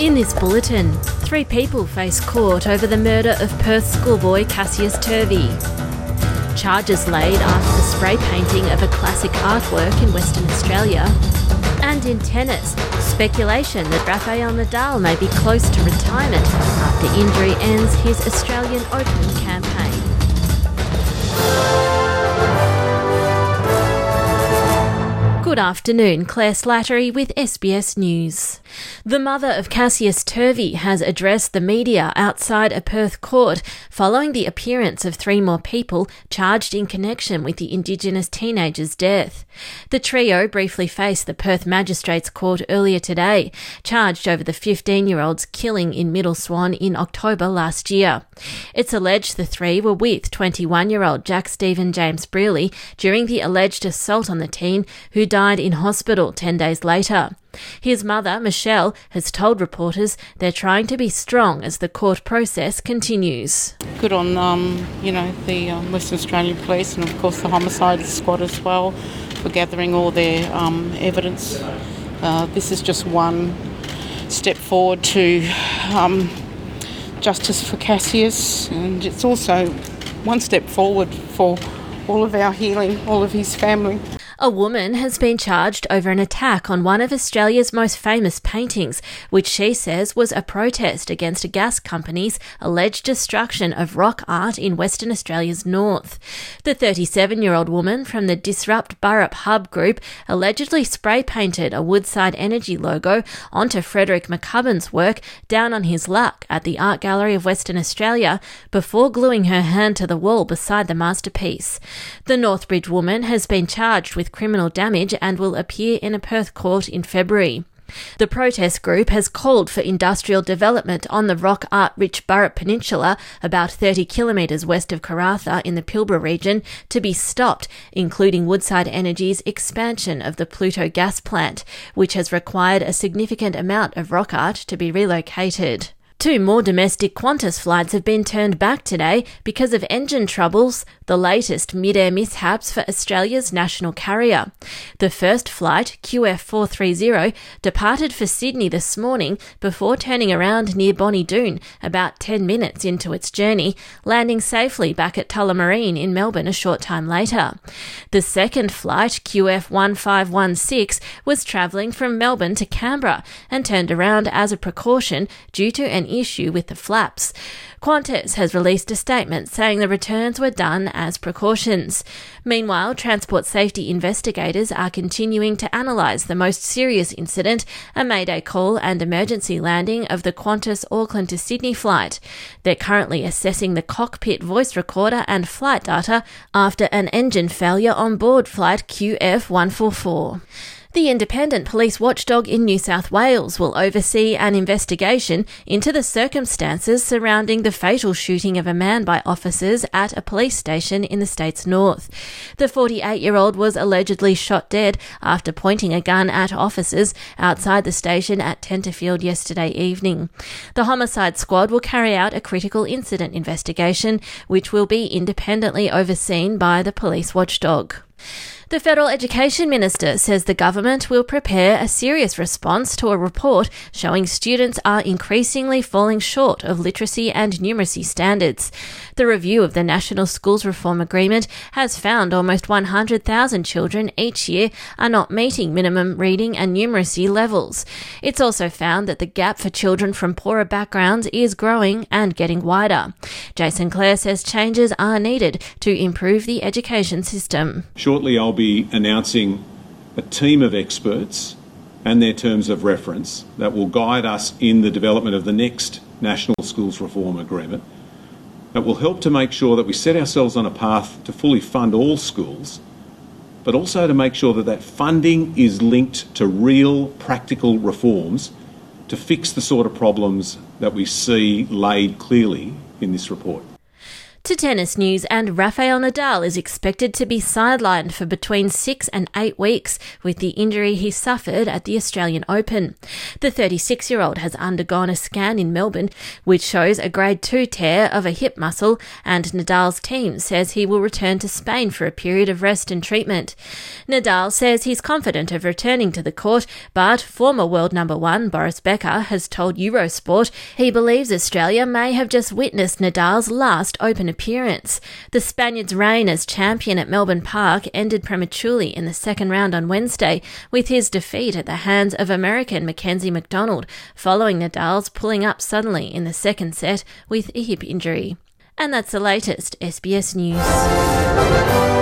In this bulletin, three people face court over the murder of Perth schoolboy Cassius Turvey. Charges laid after the spray painting of a classic artwork in Western Australia. And in tennis, speculation that Rafael Nadal may be close to retirement after injury ends his Australian Open campaign. Afternoon, Claire Slattery with SBS News. The mother of Cassius Turvey has addressed the media outside a Perth court following the appearance of three more people charged in connection with the Indigenous teenager's death. The trio briefly faced the Perth Magistrates Court earlier today, charged over the 15 year old's killing in Middle Swan in October last year. It's alleged the three were with 21 year old Jack Stephen James Brearley during the alleged assault on the teen who died died in hospital 10 days later. His mother, Michelle, has told reporters they're trying to be strong as the court process continues. Good on, um, you know, the um, Western Australian Police and, of course, the homicide squad as well for gathering all their um, evidence. Uh, this is just one step forward to um, justice for Cassius, and it's also one step forward for all of our healing, all of his family. A woman has been charged over an attack on one of Australia's most famous paintings, which she says was a protest against a gas company's alleged destruction of rock art in Western Australia's north. The 37 year old woman from the Disrupt Burrup Hub group allegedly spray painted a Woodside Energy logo onto Frederick McCubbin's work down on his luck at the Art Gallery of Western Australia before gluing her hand to the wall beside the masterpiece. The Northbridge woman has been charged with criminal damage and will appear in a Perth court in February. The protest group has called for industrial development on the rock art rich Burrup Peninsula, about 30 kilometres west of Karratha in the Pilbara region, to be stopped, including Woodside Energy's expansion of the Pluto gas plant, which has required a significant amount of rock art to be relocated. Two more domestic Qantas flights have been turned back today because of engine troubles, the latest mid-air mishaps for Australia's national carrier. The first flight, QF430, departed for Sydney this morning before turning around near Bonnie Doon about 10 minutes into its journey, landing safely back at Tullamarine in Melbourne a short time later. The second flight, QF1516, was travelling from Melbourne to Canberra and turned around as a precaution due to an issue with the flaps. Qantas has released a statement saying the returns were done as precautions. Meanwhile, transport safety investigators are continuing to analyse the most serious incident, a mayday call and emergency landing of the Qantas Auckland to Sydney flight. They're currently assessing the cockpit voice recorder and flight data after an engine failure on board flight QF 144. The independent police watchdog in New South Wales will oversee an investigation into the circumstances surrounding the fatal shooting of a man by officers at a police station in the state's north. The 48 year old was allegedly shot dead after pointing a gun at officers outside the station at Tenterfield yesterday evening. The homicide squad will carry out a critical incident investigation, which will be independently overseen by the police watchdog. The Federal Education Minister says the government will prepare a serious response to a report showing students are increasingly falling short of literacy and numeracy standards. The review of the National Schools Reform Agreement has found almost 100,000 children each year are not meeting minimum reading and numeracy levels. It's also found that the gap for children from poorer backgrounds is growing and getting wider. Jason Clare says changes are needed to improve the education system. Shortly, I'll be announcing a team of experts and their terms of reference that will guide us in the development of the next National Schools Reform Agreement that will help to make sure that we set ourselves on a path to fully fund all schools, but also to make sure that that funding is linked to real practical reforms to fix the sort of problems that we see laid clearly in this report. To tennis news, and Rafael Nadal is expected to be sidelined for between six and eight weeks with the injury he suffered at the Australian Open. The 36 year old has undergone a scan in Melbourne, which shows a grade 2 tear of a hip muscle, and Nadal's team says he will return to Spain for a period of rest and treatment. Nadal says he's confident of returning to the court, but former world number one Boris Becker has told Eurosport he believes Australia may have just witnessed Nadal's last Open appearance. The Spaniard's reign as champion at Melbourne Park ended prematurely in the second round on Wednesday with his defeat at the hands of American Mackenzie McDonald, following Nadal's pulling up suddenly in the second set with a hip injury. And that's the latest SBS News.